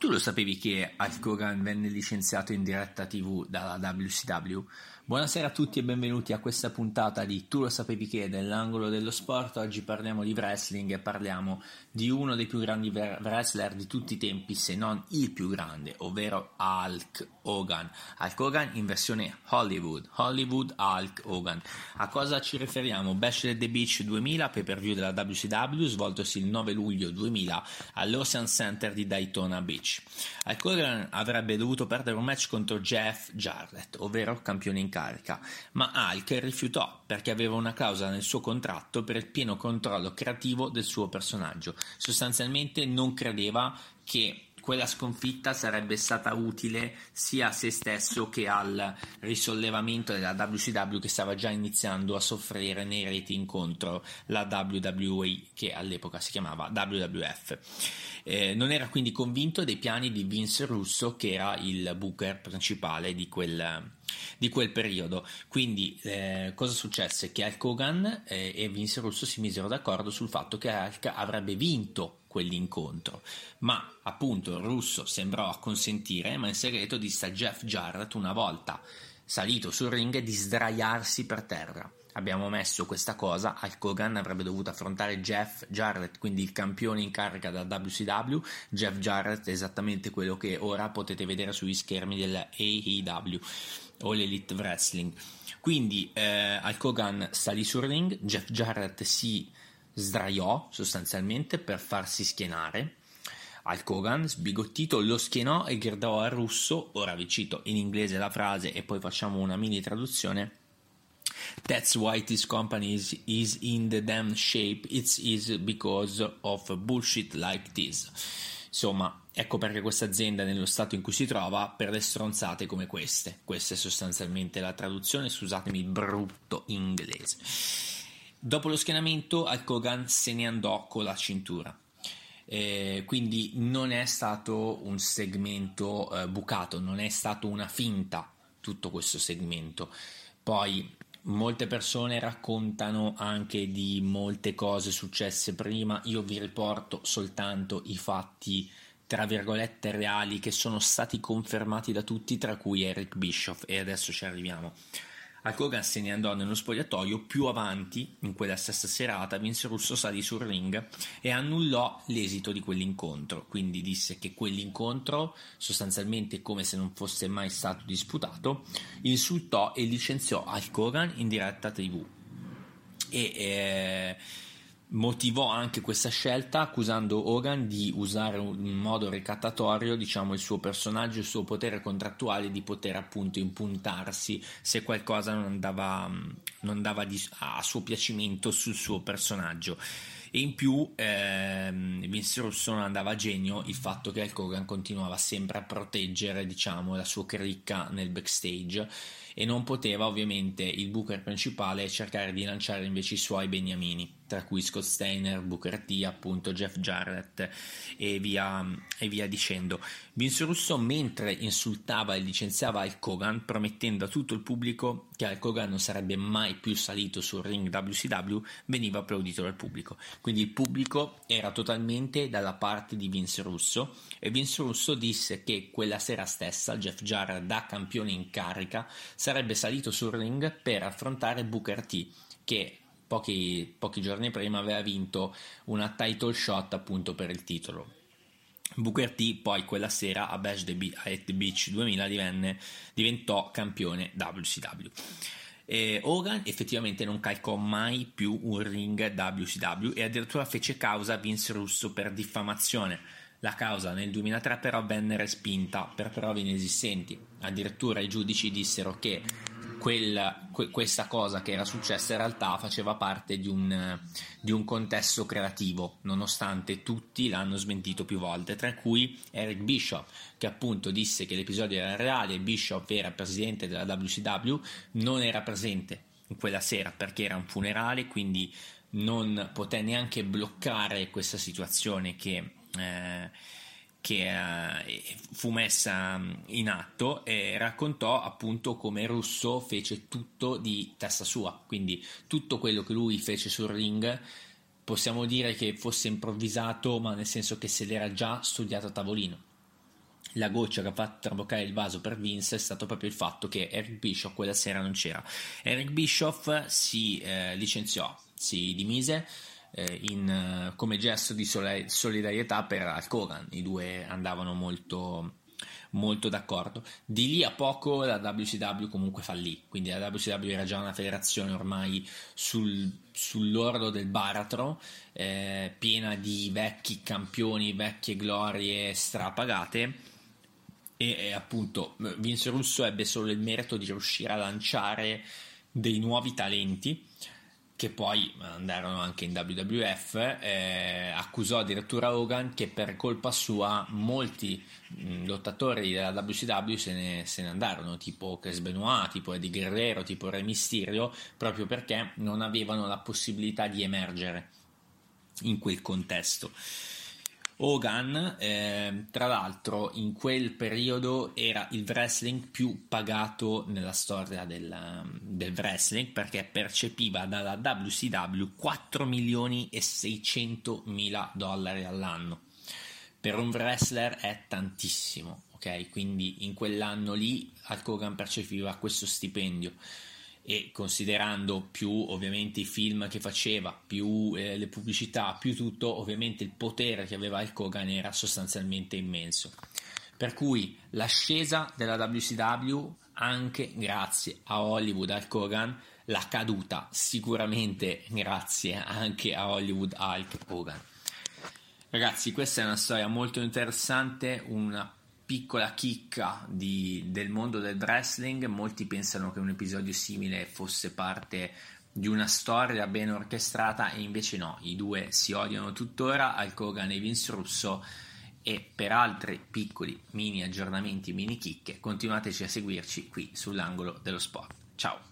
Tu lo sapevi che Hulk Hogan venne licenziato in diretta TV dalla WCW? Buonasera a tutti e benvenuti a questa puntata di Tu lo sapevi che dell'angolo dello sport. Oggi parliamo di wrestling e parliamo di uno dei più grandi wrestler di tutti i tempi, se non il più grande, ovvero Hulk Hogan. Hulk Hogan in versione Hollywood, Hollywood Hulk Hogan. A cosa ci riferiamo? Bash at the Beach 2000, pay per view della WCW, svoltosi il 9 luglio 2000 all'Ocean Center di Daytona Beach. Hulk Hogan avrebbe dovuto perdere un match contro Jeff Jarrett, ovvero campione in carica, ma Hulk rifiutò perché aveva una clausola nel suo contratto per il pieno controllo creativo del suo personaggio. Sostanzialmente non credeva che quella sconfitta sarebbe stata utile sia a se stesso che al risollevamento della WCW che stava già iniziando a soffrire nei rating contro la WWE che all'epoca si chiamava WWF. Eh, non era quindi convinto dei piani di Vince Russo che era il booker principale di quel, di quel periodo. Quindi eh, cosa successe? Che Hulk Hogan eh, e Vince Russo si misero d'accordo sul fatto che Hulk avrebbe vinto quell'incontro. Ma appunto Russo sembrò acconsentire, ma in segreto disse a Jeff Jarrett una volta salito sul ring di sdraiarsi per terra. Abbiamo messo questa cosa, Hulk Hogan avrebbe dovuto affrontare Jeff Jarrett, quindi il campione in carica da WCW. Jeff Jarrett è esattamente quello che ora potete vedere sugli schermi dell'AEW o l'Elite Wrestling. Quindi eh, Hulk Hogan salì sul ring, Jeff Jarrett si sdraiò sostanzialmente per farsi schienare. Hulk Hogan, sbigottito, lo schienò e gridò al russo, ora vi cito in inglese la frase e poi facciamo una mini traduzione. That's why this company is, is in the damn shape it is because of bullshit like this. Insomma, ecco perché questa azienda nello stato in cui si trova per le stronzate come queste. Questa è sostanzialmente la traduzione, scusatemi brutto inglese. Dopo lo schienamento, Hulk Hogan se ne andò con la cintura. Eh, quindi non è stato un segmento eh, bucato, non è stato una finta tutto questo segmento. Poi molte persone raccontano anche di molte cose successe prima, io vi riporto soltanto i fatti tra virgolette reali che sono stati confermati da tutti, tra cui Eric Bischoff e adesso ci arriviamo. Hulk Hogan se ne andò nello spogliatoio, più avanti, in quella stessa serata, Vince Russo salì sul ring e annullò l'esito di quell'incontro, quindi disse che quell'incontro, sostanzialmente come se non fosse mai stato disputato, insultò e licenziò Hulk Hogan in diretta TV. E... Eh, motivò anche questa scelta accusando Hogan di usare in modo ricattatorio diciamo, il suo personaggio, il suo potere contrattuale di poter appunto impuntarsi se qualcosa non andava, non andava a suo piacimento sul suo personaggio e in più ehm, Vince Russo non andava a genio il fatto che Hulk Hogan continuava sempre a proteggere diciamo, la sua cricca nel backstage e non poteva ovviamente il booker principale cercare di lanciare invece i suoi beniamini tra cui Scott Steiner, Booker T, appunto Jeff Jarrett e via, e via dicendo. Vince Russo mentre insultava e licenziava Hulk Hogan promettendo a tutto il pubblico che Hulk Hogan non sarebbe mai più salito sul ring WCW veniva applaudito dal pubblico quindi il pubblico era totalmente dalla parte di Vince Russo e Vince Russo disse che quella sera stessa Jeff Jarrett da campione in carica sarebbe salito sul ring per affrontare Booker T che pochi, pochi giorni prima aveva vinto una title shot appunto per il titolo. Booker T poi quella sera a Bash the Beach 2000 divenne, diventò campione WCW. E Hogan effettivamente non calcò mai più un ring WCW e addirittura fece causa a Vince Russo per diffamazione. La causa nel 2003 però venne respinta per prove inesistenti. Addirittura i giudici dissero che quel, que, questa cosa che era successa in realtà faceva parte di un, di un, contesto creativo, nonostante tutti l'hanno smentito più volte, tra cui Eric Bishop, che appunto disse che l'episodio era reale. Bishop era presidente della WCW, non era presente quella sera perché era un funerale, quindi non poté neanche bloccare questa situazione che... Eh, che eh, fu messa mm, in atto e raccontò appunto come Russo fece tutto di testa sua, quindi tutto quello che lui fece sul ring possiamo dire che fosse improvvisato, ma nel senso che se l'era già studiato a tavolino. la goccia che ha fatto traboccare il vaso per Vince è stato proprio il fatto che Eric Bischoff quella sera non c'era. Eric Bischoff si eh, licenziò, si dimise in, come gesto di solidarietà per Hulk Hogan. I due andavano molto, molto d'accordo. Di lì a poco la WCW comunque fallì, quindi la WCW era già una federazione ormai sul, sull'orlo del baratro, eh, piena di vecchi campioni, vecchie glorie strapagate. E, e appunto Vince Russo ebbe solo il merito di riuscire a lanciare dei nuovi talenti che poi andarono anche in WWF, eh, accusò addirittura Hogan che per colpa sua molti mh, lottatori della WCW se ne, se ne, andarono, tipo Chris Benoit, tipo Eddie Guerrero, tipo Re Mysterio, proprio perché non avevano la possibilità di emergere in quel contesto. Hogan, eh, tra l'altro, in quel periodo era il wrestling più pagato nella storia del, del wrestling perché percepiva dalla WCW 4 milioni e 600 mila dollari all'anno. Per un wrestler è tantissimo, ok? Quindi in quell'anno lì Hulk Hogan percepiva questo stipendio e considerando più ovviamente i film che faceva, più eh, le pubblicità, più tutto, ovviamente il potere che aveva il Kogan era sostanzialmente immenso. Per cui l'ascesa della WCW anche grazie a Hollywood Hulk Hogan, la caduta sicuramente grazie anche a Hollywood Hulk Hogan. Ragazzi, questa è una storia molto interessante, una piccola chicca di, del mondo del wrestling, molti pensano che un episodio simile fosse parte di una storia ben orchestrata e invece no, i due si odiano tuttora, Hulk Hogan e Vince Russo e per altri piccoli mini aggiornamenti, mini chicche, continuateci a seguirci qui sull'angolo dello sport. Ciao!